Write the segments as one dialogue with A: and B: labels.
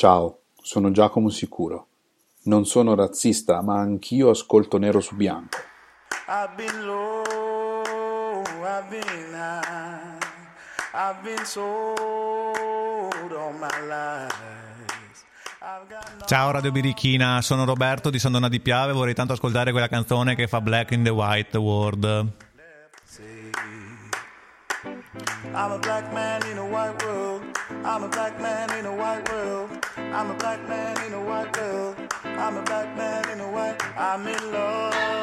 A: Ciao, sono Giacomo Sicuro. Non sono razzista, ma anch'io ascolto nero su bianco. I've been low, I've been high, I've been sold all my life.
B: Ciao Radio Birichina, sono Roberto di Sandona di Piave, vorrei tanto ascoltare quella canzone che fa Black in the White World. I'm a black man in a white world. I'm a black man in a white world. I'm a black man in a white world. I'm a black man in a white. I'm in love.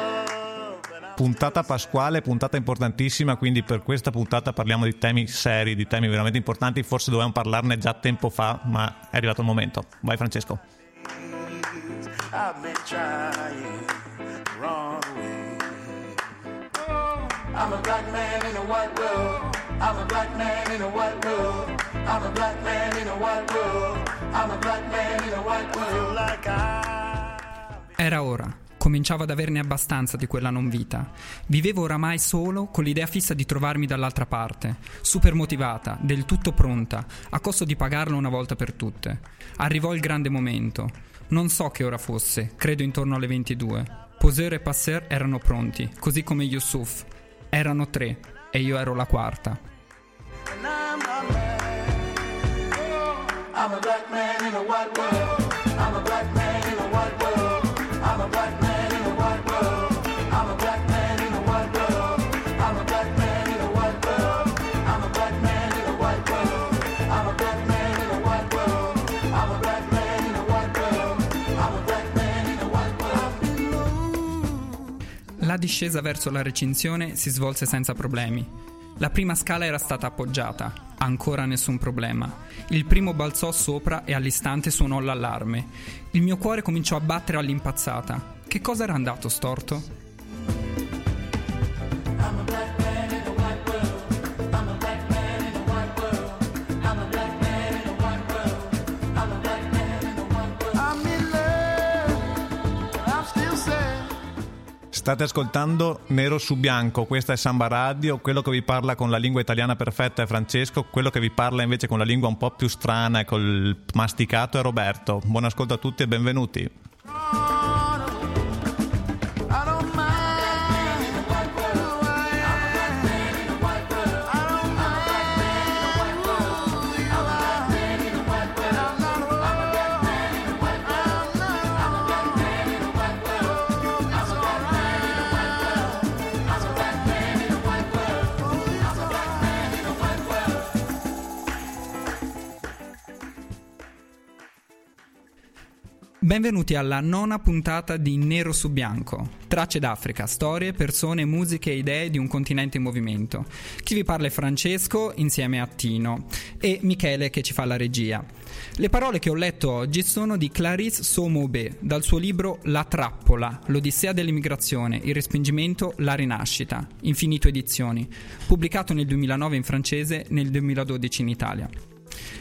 B: Puntata pasquale, puntata importantissima, quindi per questa puntata parliamo di temi seri, di temi veramente importanti, forse dovevamo parlarne già tempo fa, ma è arrivato il momento. Vai Francesco. I've been trying wrong way. I'm a black man in a white world. I'm a black man in a white world. I'm a black man in a white world. I'm a black man in a white world. Era ora. Cominciavo ad averne abbastanza di quella non vita. Vivevo oramai solo con l'idea fissa di trovarmi dall'altra parte, super motivata, del tutto pronta, a costo di pagarlo una volta per tutte. Arrivò il grande momento. Non so che ora fosse, credo intorno alle 22. Poseur e Passer erano pronti, così come Yusuf. Erano tre, e io ero la quarta. I'm a black man in a white world. La discesa verso la recinzione si svolse senza problemi. La prima scala era stata appoggiata, ancora nessun problema. Il primo balzò sopra e all'istante suonò l'allarme. Il mio cuore cominciò a battere all'impazzata. Che cosa era andato storto? State ascoltando Nero su Bianco, questa è Samba Radio, quello che vi parla con la lingua italiana perfetta è Francesco, quello che vi parla invece con la lingua un po' più strana e col masticato è Roberto. Buon ascolto a tutti e benvenuti. Benvenuti alla nona puntata di Nero su Bianco. Tracce d'Africa, storie, persone, musiche e idee di un continente in movimento. Chi vi parla è Francesco insieme a Tino e Michele che ci fa la regia. Le parole che ho letto oggi sono di Clarisse Somobe dal suo libro La trappola, l'Odissea dell'immigrazione, il respingimento, la rinascita, infinito edizioni, pubblicato nel 2009 in francese nel 2012 in Italia.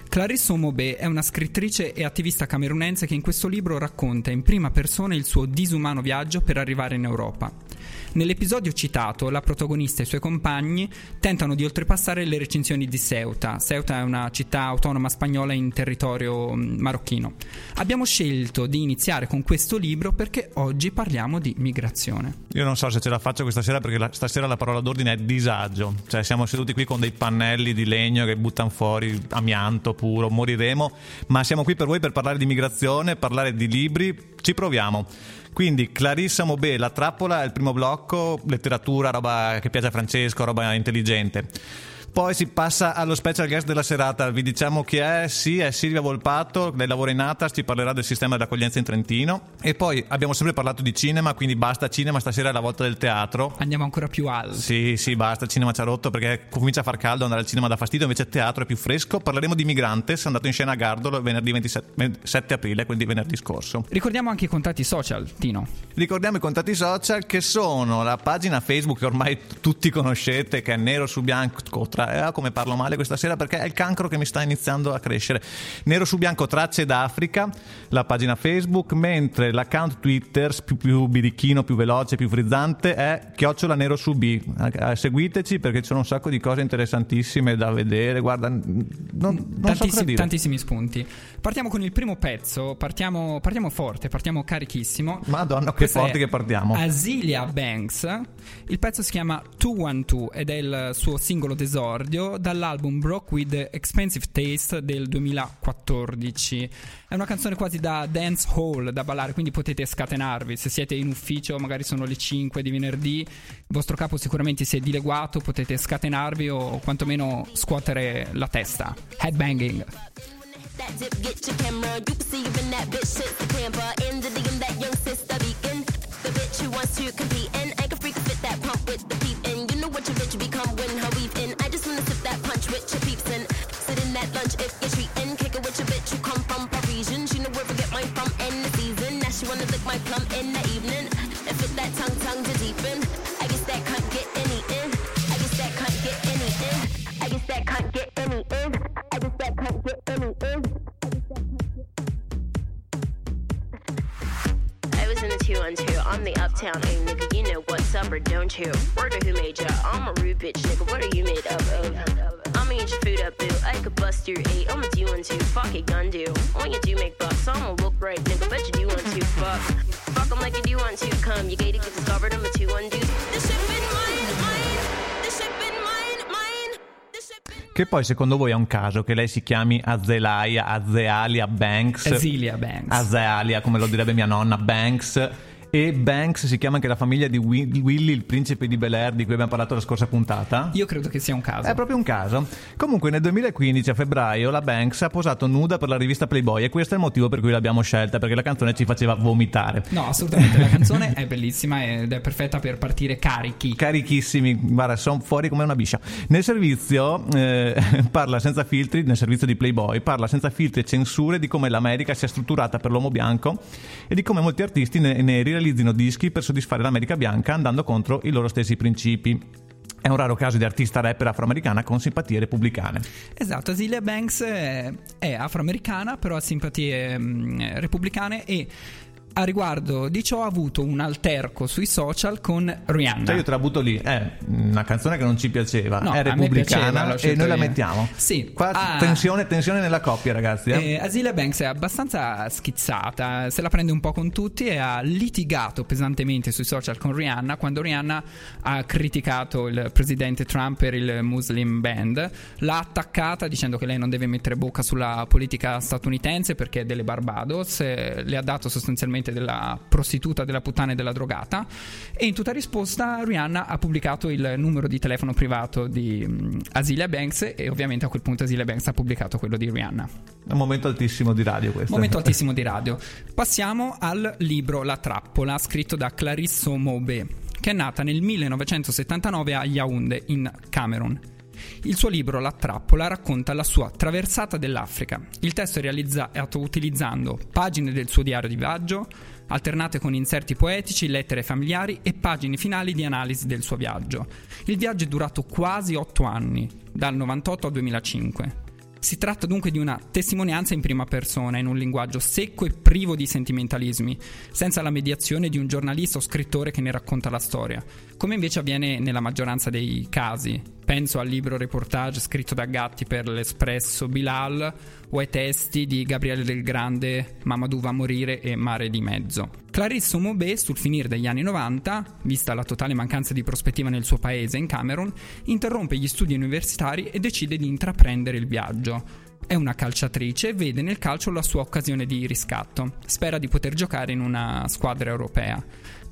B: Clarisse Omobe è una scrittrice e attivista camerunense che in questo libro racconta in prima persona il suo disumano viaggio per arrivare in Europa. Nell'episodio citato, la protagonista e i suoi compagni tentano di oltrepassare le recinzioni di Ceuta. Ceuta è una città autonoma spagnola in territorio mm, marocchino. Abbiamo scelto di iniziare con questo libro perché oggi parliamo di migrazione. Io non so se ce la faccio questa sera perché la, stasera la parola d'ordine è disagio. Cioè siamo seduti qui con dei pannelli di legno che buttano fuori amianto puro, moriremo, ma siamo qui per voi per parlare di migrazione, parlare di libri, ci proviamo. Quindi Clarissa Mobè, La trappola è il primo blocco, letteratura, roba che piace a Francesco, roba intelligente. Poi si passa allo special guest della serata. Vi diciamo chi è? Sì, è Silvia Volpato, lei lavora in ATAS, ci parlerà del sistema dell'accoglienza in Trentino. E poi abbiamo sempre parlato di cinema, quindi basta cinema, stasera è la volta del teatro. Andiamo ancora più alto. Sì, sì, basta, cinema ci ha rotto perché comincia a far caldo, andare al cinema da fastidio, invece teatro è più fresco. Parleremo di Migrantes, è andato in scena a Gardolo venerdì 27 aprile, quindi venerdì scorso. Ricordiamo anche i contatti social, Tino. Ricordiamo i contatti social che sono la pagina Facebook che ormai tutti conoscete, che è nero su bianco tra
C: eh, come parlo male questa sera perché è il cancro che mi sta iniziando a crescere. Nero su bianco tracce d'Africa, la pagina Facebook, mentre l'account Twitter più, più birichino, più veloce, più frizzante è chiocciola nero su B. Eh, seguiteci perché ci sono un sacco di cose interessantissime da vedere. Guarda, non, non
B: Tantissi-
C: so
B: tantissimi spunti. Partiamo con il primo pezzo, partiamo, partiamo forte, partiamo carichissimo.
C: Madonna, che forte che partiamo.
B: Asilia Banks. Il pezzo si chiama 212 ed è il suo singolo d'esordio dall'album Broke with Expensive Taste del 2014. È una canzone quasi da dance hall, da ballare, quindi potete scatenarvi. Se siete in ufficio, magari sono le 5 di venerdì, il vostro capo sicuramente si è dileguato, potete scatenarvi o quantomeno scuotere la testa. Headbanging. That dip, get your camera. You perceiving that bitch shit's the camper. In the DM, that young sister beacon. The bitch who wants to compete and Lunch if you're treating. Kick it with your bitch who come from Parisian. She know where to get mine from in the season. Now she wanna lick my plum in the evening. And fit that tongue, tongue to deepen. I guess that can't get any in. I guess that can't get any in. I guess that can't get any in. I guess that can't get any in.
D: I was in the 212, I'm the uptown A nigga, you know what's up or don't you? To, fuck. Fuck 'em like you do want to, come. You gated, get discovered, I'm a two one dude. This shit been mine, mine. This shit been mine, mine. This shit been
C: Che poi secondo voi è un caso che lei si chiami Azelaia, Azealia Banks?
B: Asilia Banks.
C: Azealia, come lo direbbe mia nonna, Banks. E Banks si chiama anche la famiglia di Will- Willy, il principe di Bel Air, di cui abbiamo parlato la scorsa puntata.
B: Io credo che sia un caso.
C: È proprio un caso. Comunque nel 2015 a febbraio la Banks ha posato nuda per la rivista Playboy e questo è il motivo per cui l'abbiamo scelta, perché la canzone ci faceva vomitare.
B: No, assolutamente. La canzone è bellissima ed è perfetta per partire carichi.
C: Carichissimi, guarda, sono fuori come una biscia. Nel servizio eh, parla senza filtri, nel servizio di Playboy, parla senza filtri e censure di come l'America sia strutturata per l'uomo bianco e di come molti artisti ne, ne realizzino dischi per soddisfare l'America bianca andando contro i loro stessi principi. È un raro caso di artista rapper afroamericana con simpatie repubblicane.
B: Esatto, Azilia Banks è, afroamericana, però ha simpatie mh, repubblicane e a riguardo di ciò ha avuto un alterco sui social con Rihanna.
C: Cioè io te la butto lì, è una canzone che non ci piaceva,
B: No,
C: è repubblicana
B: piaceva,
C: e noi la mettiamo.
B: Sì.
C: Qua
B: Ah.
C: tensione, tensione nella coppia ragazzi. eh.
B: Eh, Azilia Banks è abbastanza schizzata, se la prende un po' con tutti e ha litigato pesantemente sui social con Rihanna quando Rihanna ha criticato il presidente Trump per il Muslim Band, l'ha attaccata dicendo che lei non deve mettere bocca sulla politica statunitense perché è delle Barbados, eh, le ha dato sostanzialmente della prostituta, della puttana e della drogata e in tutta risposta Rihanna ha pubblicato il numero di telefono privato di mm, Azilia Banks e ovviamente a quel punto Azilia Banks ha pubblicato quello di Rihanna.
C: Un momento altissimo di radio questo.
B: Momento altissimo di radio. Passiamo al libro La trappola, scritto da Clarisse Mobe, che è nata nel 1979 a Yaoundé, in Camerun. Il suo libro La trappola racconta la sua traversata dell'Africa. Il testo è realizzato utilizzando pagine del suo diario di viaggio, alternate con inserti poetici, lettere familiari e pagine finali di analisi del suo viaggio. Il viaggio è durato quasi otto anni, dal 98 al 2005. Si tratta dunque di una testimonianza in prima persona, in un linguaggio secco e privo di sentimentalismi, senza la mediazione di un giornalista o scrittore che ne racconta la storia, come invece avviene nella maggioranza dei casi. Penso al libro reportage scritto da Gatti per l'Espresso Bilal o ai testi di Gabriele del Grande, Mamadou va a morire e Mare di mezzo. Clarisse Mobé, sul finire degli anni 90, vista la totale mancanza di prospettiva nel suo paese, in Camerun, interrompe gli studi universitari e decide di intraprendere il viaggio. È una calciatrice e vede nel calcio la sua occasione di riscatto. Spera di poter giocare in una squadra europea.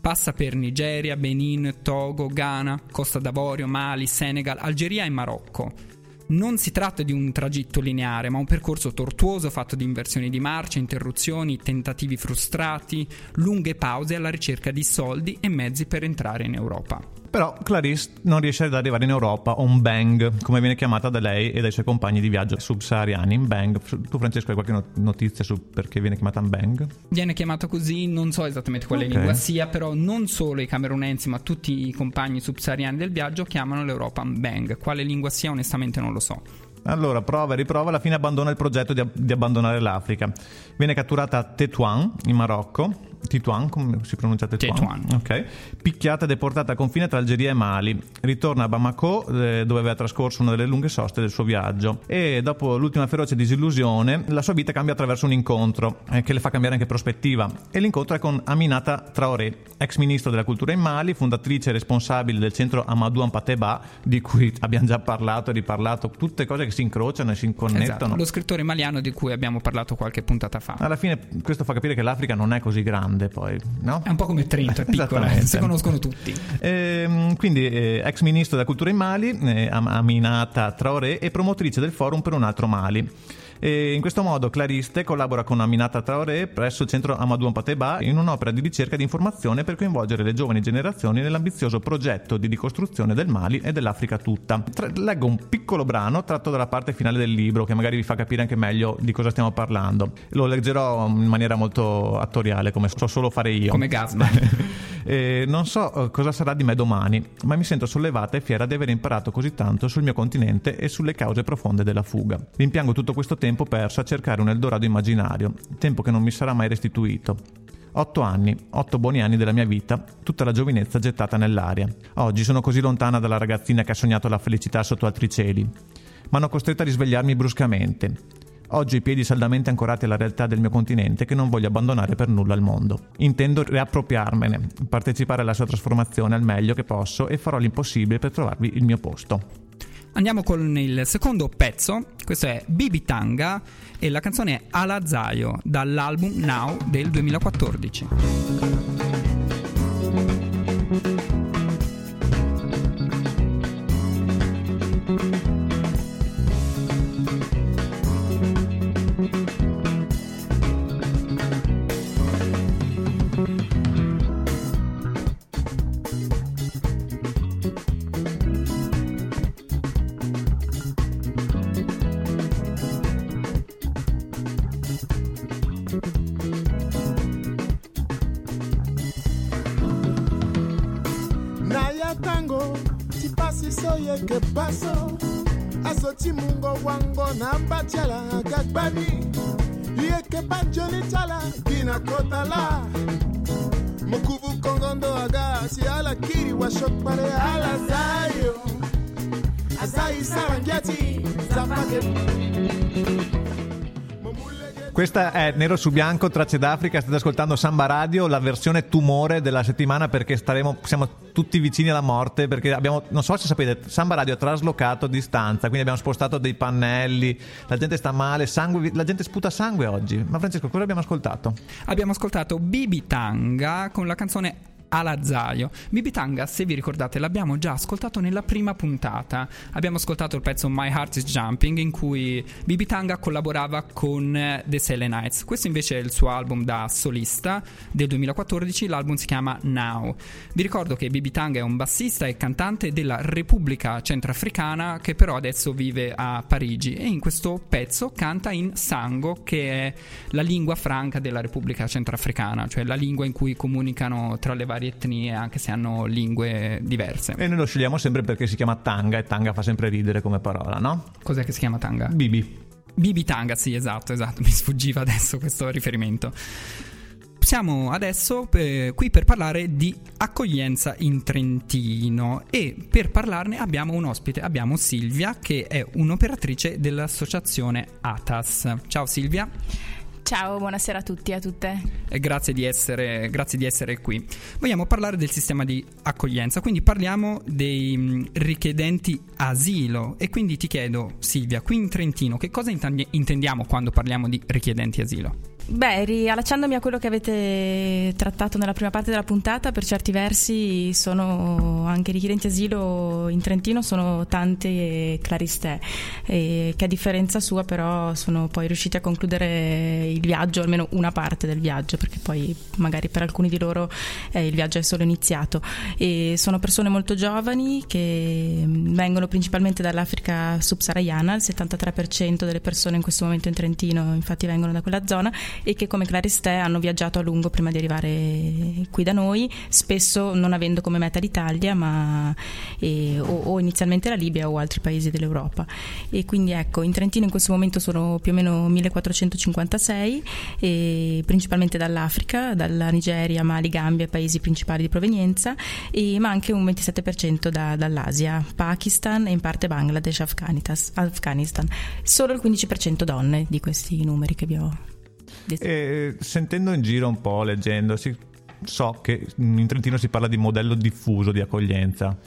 B: Passa per Nigeria, Benin, Togo, Ghana, Costa d'Avorio, Mali, Senegal, Algeria e Marocco. Non si tratta di un tragitto lineare, ma un percorso tortuoso fatto di inversioni di marcia, interruzioni, tentativi frustrati, lunghe pause alla ricerca di soldi e mezzi per entrare in Europa.
C: Però Clarice non riesce ad arrivare in Europa, on bang, come viene chiamata da lei e dai suoi compagni di viaggio subsahariani, bang. Tu Francesco hai qualche notizia su perché viene chiamata bang?
B: Viene chiamata così, non so esattamente quale okay. lingua sia, però non solo i camerunensi ma tutti i compagni subsahariani del viaggio chiamano l'Europa bang. Quale lingua sia onestamente non lo so.
C: Allora, prova e riprova, alla fine abbandona il progetto di, di abbandonare l'Africa. Viene catturata a Tetuan, in Marocco, Tituan, come si pronuncia Tetuan? Tetuan. Ok. Picchiata e deportata a confine tra Algeria e Mali. Ritorna a Bamako, eh, dove aveva trascorso una delle lunghe soste del suo viaggio. E dopo l'ultima feroce disillusione, la sua vita cambia attraverso un incontro eh, che le fa cambiare anche prospettiva. E l'incontro è con Aminata Traoré, ex ministro della cultura in Mali, fondatrice e responsabile del centro Amadou Ampateba, di cui abbiamo già parlato e riparlato. Tutte cose che si incrociano e si connettono. Esatto,
B: lo scrittore maliano di cui abbiamo parlato qualche puntata fa.
C: Alla fine questo fa capire che l'Africa non è così grande grande poi, no?
B: È un po' come Trento, è piccola, eh, si conoscono tutti.
C: Eh, quindi eh, ex ministro della cultura in Mali, eh, Aminata Traoré e promotrice del forum per un altro Mali. E in questo modo Clariste collabora con Aminata Traoré presso il centro Amadou Pateba in un'opera di ricerca e di informazione per coinvolgere le giovani generazioni nell'ambizioso progetto di ricostruzione del Mali e dell'Africa tutta. Tra- leggo un piccolo brano tratto dalla parte finale del libro che magari vi fa capire anche meglio di cosa stiamo parlando. Lo leggerò in maniera molto attoriale come so solo fare io.
B: Come Gasman.
C: Eh, non so eh, cosa sarà di me domani, ma mi sento sollevata e fiera di aver imparato così tanto sul mio continente e sulle cause profonde della fuga. Rimpiango tutto questo tempo perso a cercare un Eldorado immaginario, tempo che non mi sarà mai restituito. Otto anni, otto buoni anni della mia vita, tutta la giovinezza gettata nell'aria. Oggi sono così lontana dalla ragazzina che ha sognato la felicità sotto altri cieli. Ma hanno costretto a risvegliarmi bruscamente. Oggi i piedi saldamente ancorati alla realtà del mio continente che non voglio abbandonare per nulla al mondo. Intendo riappropriarmene, partecipare alla sua trasformazione al meglio che posso e farò l'impossibile per trovarvi il mio posto.
B: Andiamo con il secondo pezzo, questo è Bibi Tanga e la canzone Alazaio dall'album Now del 2014.
E: ke nakotala mokubu kongondo aga si alakiri washokpale alazayo azai sarangeti zapake
C: Questa è Nero su Bianco, Tracce d'Africa, state ascoltando Samba Radio, la versione tumore della settimana perché staremo, siamo tutti vicini alla morte perché abbiamo, non so se sapete, Samba Radio ha traslocato a distanza, quindi abbiamo spostato dei pannelli, la gente sta male, sangue, la gente sputa sangue oggi. Ma Francesco, cosa abbiamo ascoltato?
B: Abbiamo ascoltato Bibi Tanga con la canzone Alazzaio. Bibi Tanga, se vi ricordate, l'abbiamo già ascoltato nella prima puntata. Abbiamo ascoltato il pezzo My Heart is Jumping in cui Bibi Tanga collaborava con eh, The Selenites. Questo invece è il suo album da solista del 2014, l'album si chiama Now. Vi ricordo che Bibi Tanga è un bassista e cantante della Repubblica Centrafricana che però adesso vive a Parigi e in questo pezzo canta in Sango che è la lingua franca della Repubblica Centrafricana, cioè la lingua in cui comunicano tra le varie varie etnie, anche se hanno lingue diverse.
C: E noi lo scegliamo sempre perché si chiama tanga e tanga fa sempre ridere come parola, no?
B: Cos'è che si chiama tanga?
C: Bibi.
B: Bibi Tanga, sì, esatto, esatto, mi sfuggiva adesso questo riferimento. Siamo adesso eh, qui per parlare di accoglienza in Trentino e per parlarne abbiamo un ospite, abbiamo Silvia che è un'operatrice dell'associazione ATAS. Ciao Silvia.
F: Ciao, buonasera a tutti e a tutte.
B: E grazie di, essere, grazie di essere qui. Vogliamo parlare del sistema di accoglienza, quindi parliamo dei mm, richiedenti asilo e quindi ti chiedo Silvia, qui in Trentino che cosa intendiamo quando parliamo di richiedenti asilo?
F: Beh, riallacciandomi a quello che avete trattato nella prima parte della puntata, per certi versi sono anche richiedenti asilo in Trentino sono tante claristè, che a differenza sua però sono poi riusciti a concludere il viaggio, almeno una parte del viaggio, perché poi magari per alcuni di loro eh, il viaggio è solo iniziato. E sono persone molto giovani che vengono principalmente dall'Africa subsahariana, il 73% delle persone in questo momento in Trentino infatti vengono da quella zona e che come Claristè hanno viaggiato a lungo prima di arrivare qui da noi, spesso non avendo come meta l'Italia ma, e, o, o, inizialmente la Libia o altri paesi dell'Europa. E quindi ecco, in Trentino in questo momento sono più o meno 1456, principalmente dall'Africa, dalla Nigeria, Mali, Gambia, paesi principali di provenienza, e, ma anche un 27% da, dall'Asia, Pakistan e in parte Bangladesh, Afghanistan. Solo il 15% donne di questi numeri che vi ho
C: e, sentendo in giro un po', leggendo, so che in Trentino si parla di modello diffuso di accoglienza.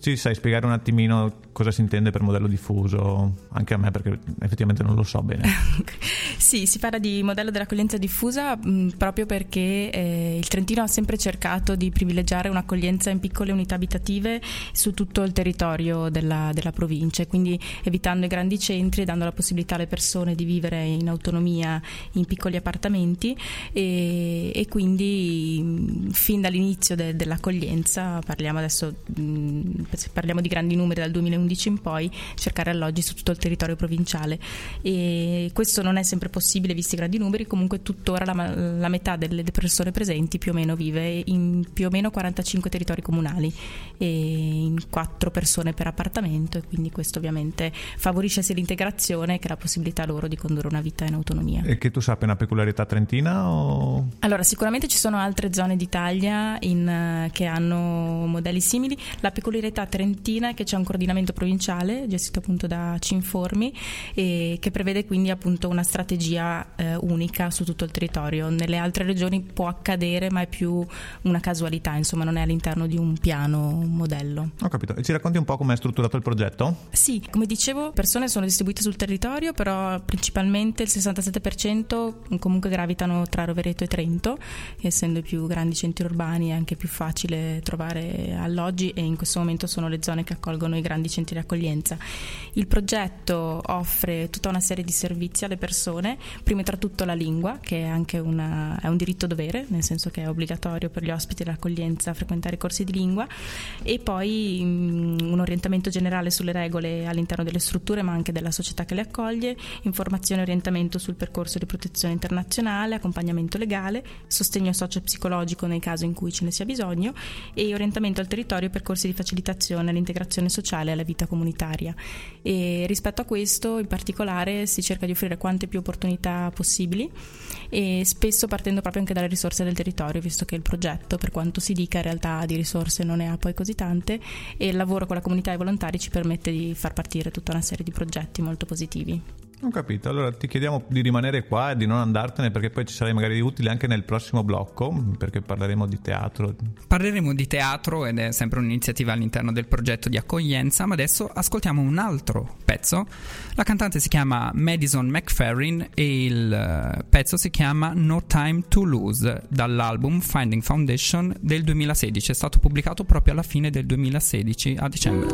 C: Ci sai spiegare un attimino cosa si intende per modello diffuso? Anche a me perché effettivamente non lo so bene.
F: sì, si parla di modello dell'accoglienza diffusa mh, mm, proprio perché eh, il Trentino ha sempre cercato di privilegiare un'accoglienza in piccole unità abitative su tutto il territorio della, della provincia, quindi evitando i grandi centri e dando la possibilità alle persone di vivere in autonomia in piccoli appartamenti e, e quindi mh, mm, fin dall'inizio de, dell'accoglienza, parliamo adesso mh, mm, parliamo di grandi numeri dal 2011 in poi, cercare alloggi su tutto il territorio provinciale e questo non è sempre possibile visti i grandi numeri, comunque tuttora la, la metà delle persone presenti più o meno vive in più o meno 45 territori comunali e in 4 persone per appartamento e quindi questo ovviamente favorisce sia l'integrazione che la possibilità loro di condurre una vita in autonomia.
C: E che tu sappia una peculiarità trentina? O...
F: Allora sicuramente ci sono altre zone d'Italia in, che hanno modelli simili, la peculiarità realtà trentina che c'è un coordinamento provinciale gestito appunto da Cinformi e che prevede quindi appunto una strategia eh, unica su tutto il territorio. Nelle altre regioni può accadere ma è più una casualità, insomma non è all'interno di un piano, un modello.
C: Ho capito. E ci racconti un po' come è strutturato il progetto?
F: Sì, come dicevo, persone sono distribuite sul territorio, però principalmente il 67% comunque gravitano tra Rovereto e Trento, essendo i più grandi centri urbani è anche più facile trovare alloggi e in questo momento sono le zone che accolgono i grandi centri di accoglienza. Il progetto offre tutta una serie di servizi alle persone, prima tra tutto la lingua, che è anche una, è un diritto dovere, nel senso che è obbligatorio per gli ospiti dell'accoglienza frequentare i corsi di lingua, e poi mh, mm, un orientamento generale sulle regole all'interno delle strutture, ma anche della società che le accoglie, informazione e orientamento sul percorso di protezione internazionale, accompagnamento legale, sostegno socio-psicologico nel caso in cui ce ne sia bisogno e orientamento al territorio e percorsi di facilitazione all'integrazione, all'integrazione sociale e alla vita comunitaria. E rispetto a questo, in particolare, si cerca di offrire quante più opportunità possibili e spesso partendo proprio anche dalle risorse del territorio, visto che il progetto, per quanto si dica, in realtà di risorse non ne ha poi così tante e il lavoro con la comunità e i volontari ci permette di far partire tutta una serie di progetti molto positivi.
C: Ho capito, allora ti chiediamo di rimanere qua e di non andartene perché poi ci sarai magari utile anche nel prossimo blocco perché parleremo di teatro.
B: Parleremo di teatro ed è sempre un'iniziativa all'interno del progetto di accoglienza, ma adesso ascoltiamo un altro pezzo. La cantante si chiama Madison McFerrin e il eh, pezzo si chiama No Time to Lose dall'album Finding Foundation del 2016, è stato pubblicato proprio alla fine del 2016 a dicembre.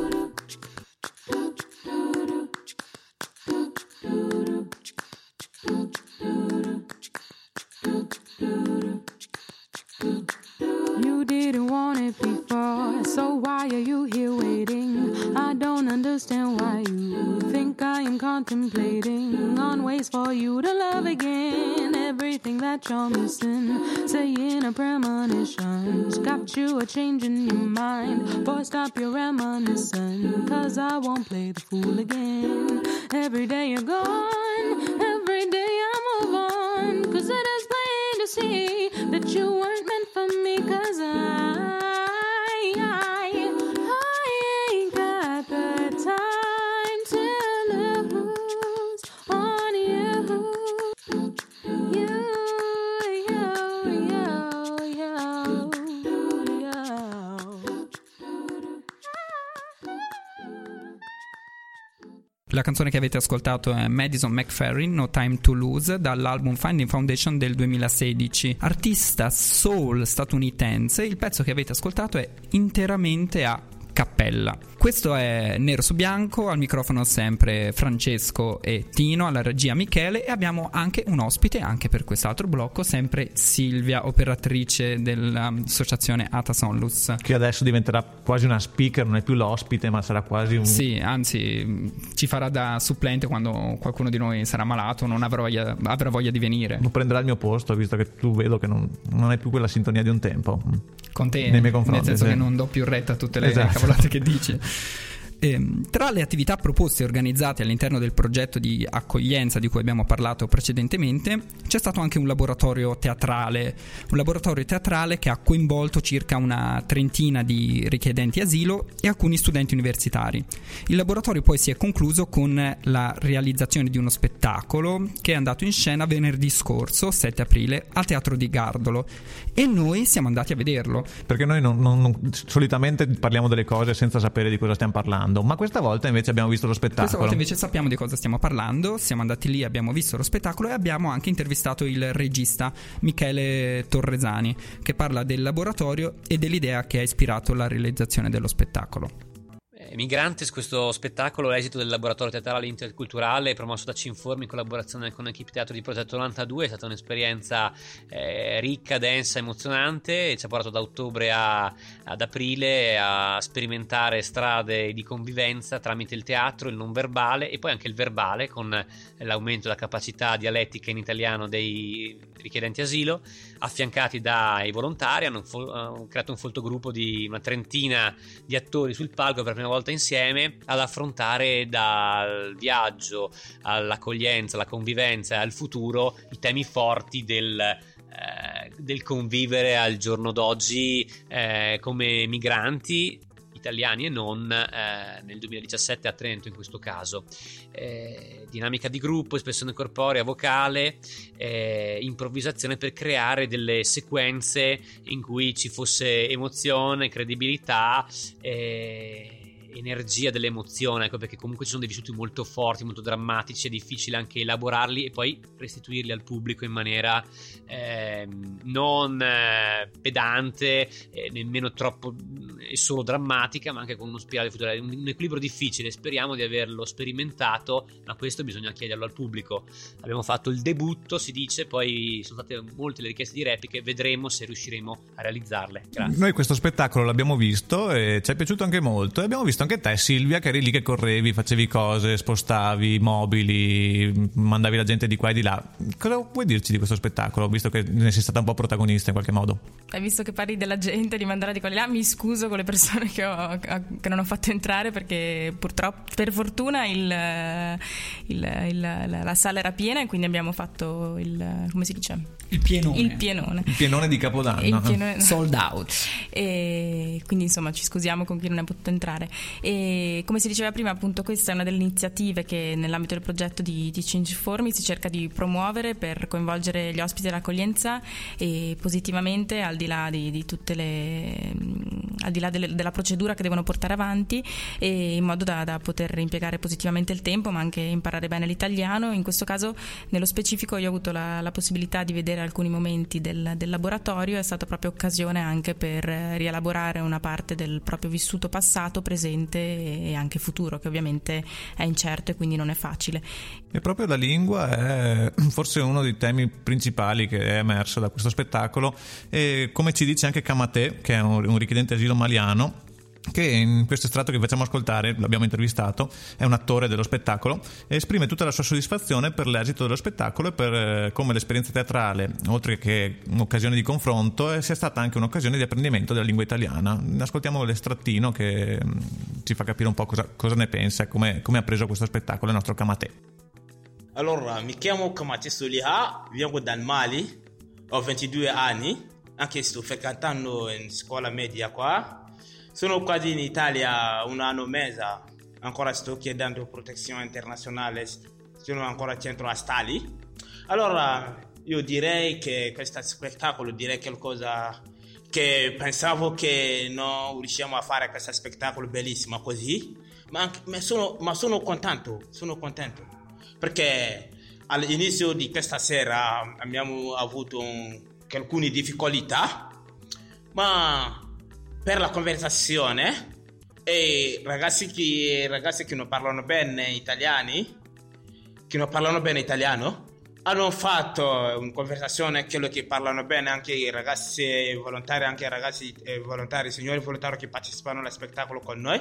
G: Contemplating on ways for you to love again. Everything that you're missing, saying a premonition's got you a change in your mind. Boy, stop your reminiscing, cause I won't play the fool again. Every day you're gone,
B: La canzone che avete ascoltato è Madison McFerrin, No Time to Lose, dall'album Finding Foundation del 2016. Artista soul statunitense, il pezzo che avete ascoltato è interamente a cappella. Questo è Nero su Bianco, al microfono sempre Francesco e Tino, alla regia Michele e abbiamo anche un ospite anche per quest'altro blocco, sempre Silvia, operatrice dell'associazione Atas Onlus.
C: Che adesso diventerà quasi una speaker, non è più l'ospite ma sarà quasi un...
B: Sì, anzi ci farà da supplente quando qualcuno di noi sarà malato, non avrà voglia, avrà voglia di venire.
C: Non prenderà il mio posto visto che tu vedo che non, non è più quella sintonia di un tempo.
B: Con te, nei miei confronti, nel senso sì. che non do più retta a tutte le esatto. Cavolate che dici. Eh, tra le attività proposte e organizzate all'interno del progetto di accoglienza di cui abbiamo parlato precedentemente, c'è stato anche un laboratorio teatrale, un laboratorio teatrale che ha coinvolto circa una trentina di richiedenti asilo e alcuni studenti universitari. Il laboratorio poi si è concluso con la realizzazione di uno spettacolo che è andato in scena venerdì scorso, 7 aprile, al Teatro di Gardolo e noi siamo andati a vederlo.
C: Perché noi non, non, non, solitamente parliamo delle cose senza sapere di cosa stiamo parlando parlando, ma questa volta invece abbiamo visto lo spettacolo.
B: Questa volta invece sappiamo di cosa stiamo parlando, siamo andati lì, abbiamo visto lo spettacolo e abbiamo anche intervistato il regista Michele Torresani che parla del laboratorio e dell'idea che ha ispirato la realizzazione dello spettacolo.
H: Migrantes, questo spettacolo, l'esito del laboratorio teatrale interculturale promosso da Cinformi in collaborazione con l'equipe teatro di Progetto 92, è stata un'esperienza eh, ricca, densa, emozionante e ci ha portato da ottobre a, ad aprile a sperimentare strade di convivenza tramite il teatro, il non verbale e poi anche il verbale con l'aumento della capacità dialettica in italiano dei richiedenti asilo, affiancati dai volontari, hanno, fo- hanno creato un folto gruppo di una trentina di attori sul palco per la prima volta volta insieme ad affrontare dal viaggio all'accoglienza, alla convivenza e al futuro i temi forti del, eh, del convivere al giorno d'oggi eh, come migranti italiani e non eh, nel 2017 a Trento in questo caso. Eh, dinamica di gruppo, espressione corporea, vocale, eh, improvvisazione per creare delle sequenze in cui ci fosse emozione, credibilità. Eh, energia dell'emozione, ecco perché comunque ci sono dei vissuti molto forti, molto drammatici, è difficile anche elaborarli e poi restituirli al pubblico in maniera eh, non eh, pedante, eh, nemmeno troppo mm, e solo drammatica, ma anche con uno spirale futuro. È un, un, equilibrio difficile, speriamo di averlo sperimentato, ma questo bisogna chiederlo al pubblico. Abbiamo fatto il debutto, si dice, poi sono state molte le richieste di repliche, vedremo se riusciremo a realizzarle. Grazie.
C: Noi questo spettacolo l'abbiamo visto e ci è piaciuto anche molto e abbiamo visto anche te Silvia che eri lì che correvi, facevi cose, spostavi mobili, mandavi la gente di qua e di là. Cosa vuoi dirci di questo spettacolo, visto che ne sei stata un po' protagonista in qualche modo?
F: Hai visto che parli della gente, di mandare di qua e di là, mi scuso con le persone che, ho, che non ho fatto entrare perché purtroppo, per fortuna il, il, il, la sala era piena e quindi abbiamo fatto il, come si dice?
B: Il pienone.
F: Il pienone.
C: Il pienone di Capodanno.
F: Il pienone,
B: Sold out.
F: E quindi insomma ci scusiamo con chi non è potuto entrare. E come si diceva prima, appunto, questa è una delle iniziative che nell'ambito del progetto di, di Change Formi si cerca di promuovere per coinvolgere gli ospiti dell'accoglienza e positivamente al di là di, di le al di là delle, della procedura che devono portare avanti in modo da, da, poter impiegare positivamente il tempo ma anche imparare bene l'italiano. In questo caso, nello specifico, io ho avuto la, la possibilità di vedere alcuni momenti del, del laboratorio, è stata proprio occasione anche per rielaborare una parte del proprio vissuto passato, presente e anche futuro, che ovviamente è incerto e quindi non è facile.
C: E proprio la lingua è forse uno dei temi principali che è emerso da questo spettacolo e come ci dice anche Kamate, che è un, richiedente asilo maliano, che in questo estratto che facciamo ascoltare, l'abbiamo intervistato, è un attore dello spettacolo e esprime tutta la sua soddisfazione per l'esito dello spettacolo e per eh, come l'esperienza teatrale, oltre che un'occasione di confronto, eh, sia stata anche un'occasione di apprendimento della lingua italiana. Ascoltiamo l'estrattino che ci fa capire un po' cosa, cosa ne pensa e come, come, ha preso questo spettacolo il nostro Kamate.
I: Allora, mi chiamo Kamate Soliha, vengo dal Mali, ho 22 anni, anche sto frequentando in scuola media qua sono quasi in Italia un anno e mezzo, ancora sto chiedendo protezione internazionale, sono ancora centro a Stali. Allora io direi che questo spettacolo direi qualcosa che pensavo che non riusciamo a fare questo spettacolo bellissimo così, ma, anche, ma, sono, ma sono contento, sono contento. Perché all'inizio di questa sera abbiamo avuto un, alcune difficoltà, ma per la conversazione e ragazzi che, ragazzi che non parlano bene italiani, che non parlano bene italiano, hanno fatto una conversazione quello che parlano bene anche i ragazzi volontari anche i ragazzi eh, volontari signori volontari che partecipano allo spettacolo con noi.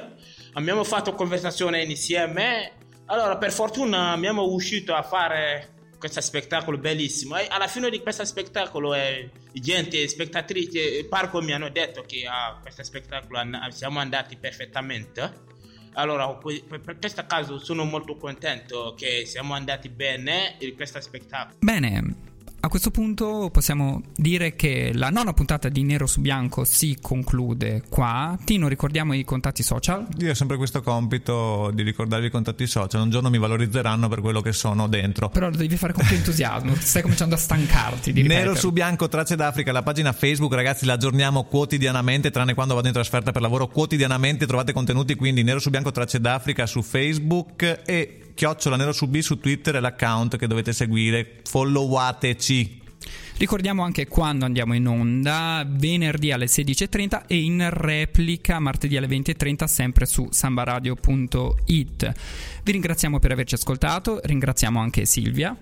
I: Abbiamo fatto conversazione insieme. Allora per fortuna abbiamo riuscito a fare questo spettacolo bellissimo. E alla fine di questo spettacolo eh, gente spettatrici parco mi hanno detto che a questo spettacolo siamo andati perfettamente allora, per questo caso sono molto contento che siamo andati bene in questo spettacolo.
B: Bene, a questo punto possiamo dire che la nona puntata di Nero su Bianco si conclude qua. Tino, ricordiamo i contatti social?
C: Io ho sempre questo compito di ricordarvi i contatti social. Un giorno mi valorizzeranno per quello che sono dentro.
B: Però lo devi fare con più entusiasmo. Stai cominciando a stancarti di
C: Nero su Bianco, Tracce d'Africa, la pagina Facebook, ragazzi, la aggiorniamo quotidianamente, tranne quando vado in trasferta per lavoro. Quotidianamente trovate contenuti, quindi Nero su Bianco, Tracce d'Africa su Facebook e chiocciola B su Twitter è l'account che dovete seguire. Followateci.
B: Ricordiamo anche quando andiamo in onda, venerdì alle 16.30 e in replica martedì alle 20.30 sempre su sambaradio.it. Vi ringraziamo per averci ascoltato, ringraziamo anche Silvia.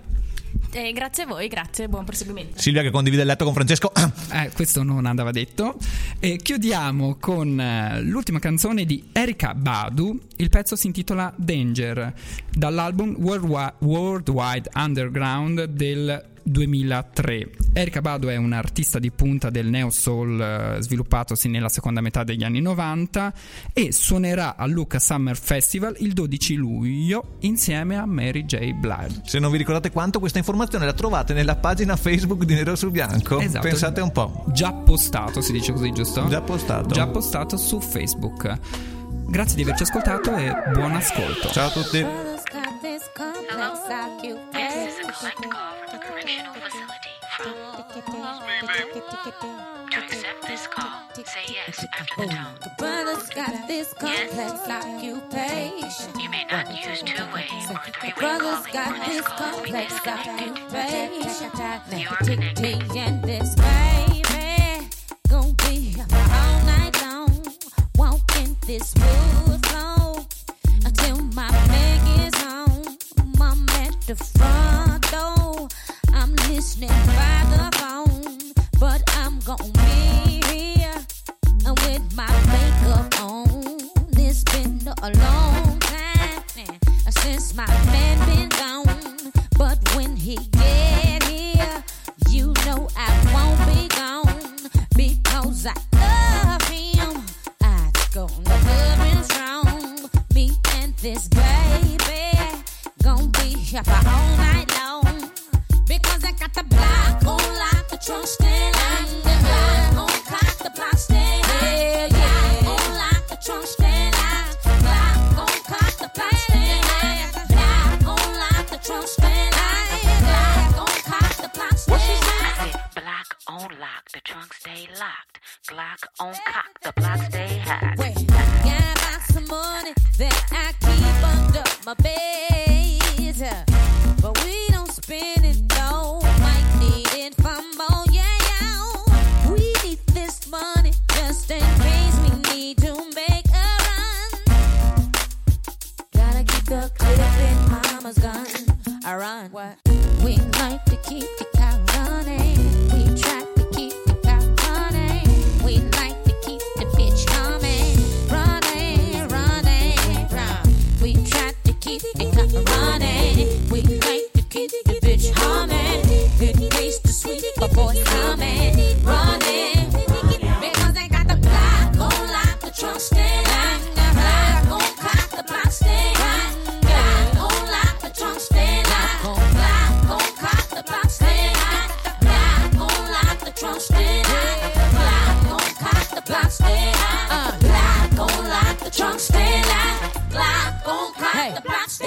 F: Eh, grazie a voi, grazie, buon proseguimento.
C: Silvia che condivide il letto con Francesco.
B: Eh, questo non andava detto. E chiudiamo con eh, l'ultima canzone di Erika Badu. Il pezzo si intitola Danger, dall'album Worldwide Underground del 2003. Erika Badu è un'artista di punta del neo soul eh, sviluppatosi nella seconda metà degli anni 90 e suonerà al Luca Summer Festival il 12 luglio insieme a Mary J. Blige.
C: Se non vi ricordate quanto questa informazione la trovate nella pagina Facebook di Nero su Bianco,
B: esatto.
C: pensate un po'.
B: Già postato, si dice così, giusto?
C: Già postato.
B: Già postato su Facebook. Grazie di averci ascoltato e buon ascolto.
C: Ciao a tutti.
D: Call, brother's got this complex occupation. You may not use two-way or three-way brother's got this complex occupation. You and this baby gonna be all night long, this until my is on. I'm at the front listening by the phone, but I'm gonna be here with my makeup on. It's been a long time since my man been gone, but when he get here, you know I won't be gone because I love him. I gonna love him strong. Me and this baby gonna be here for all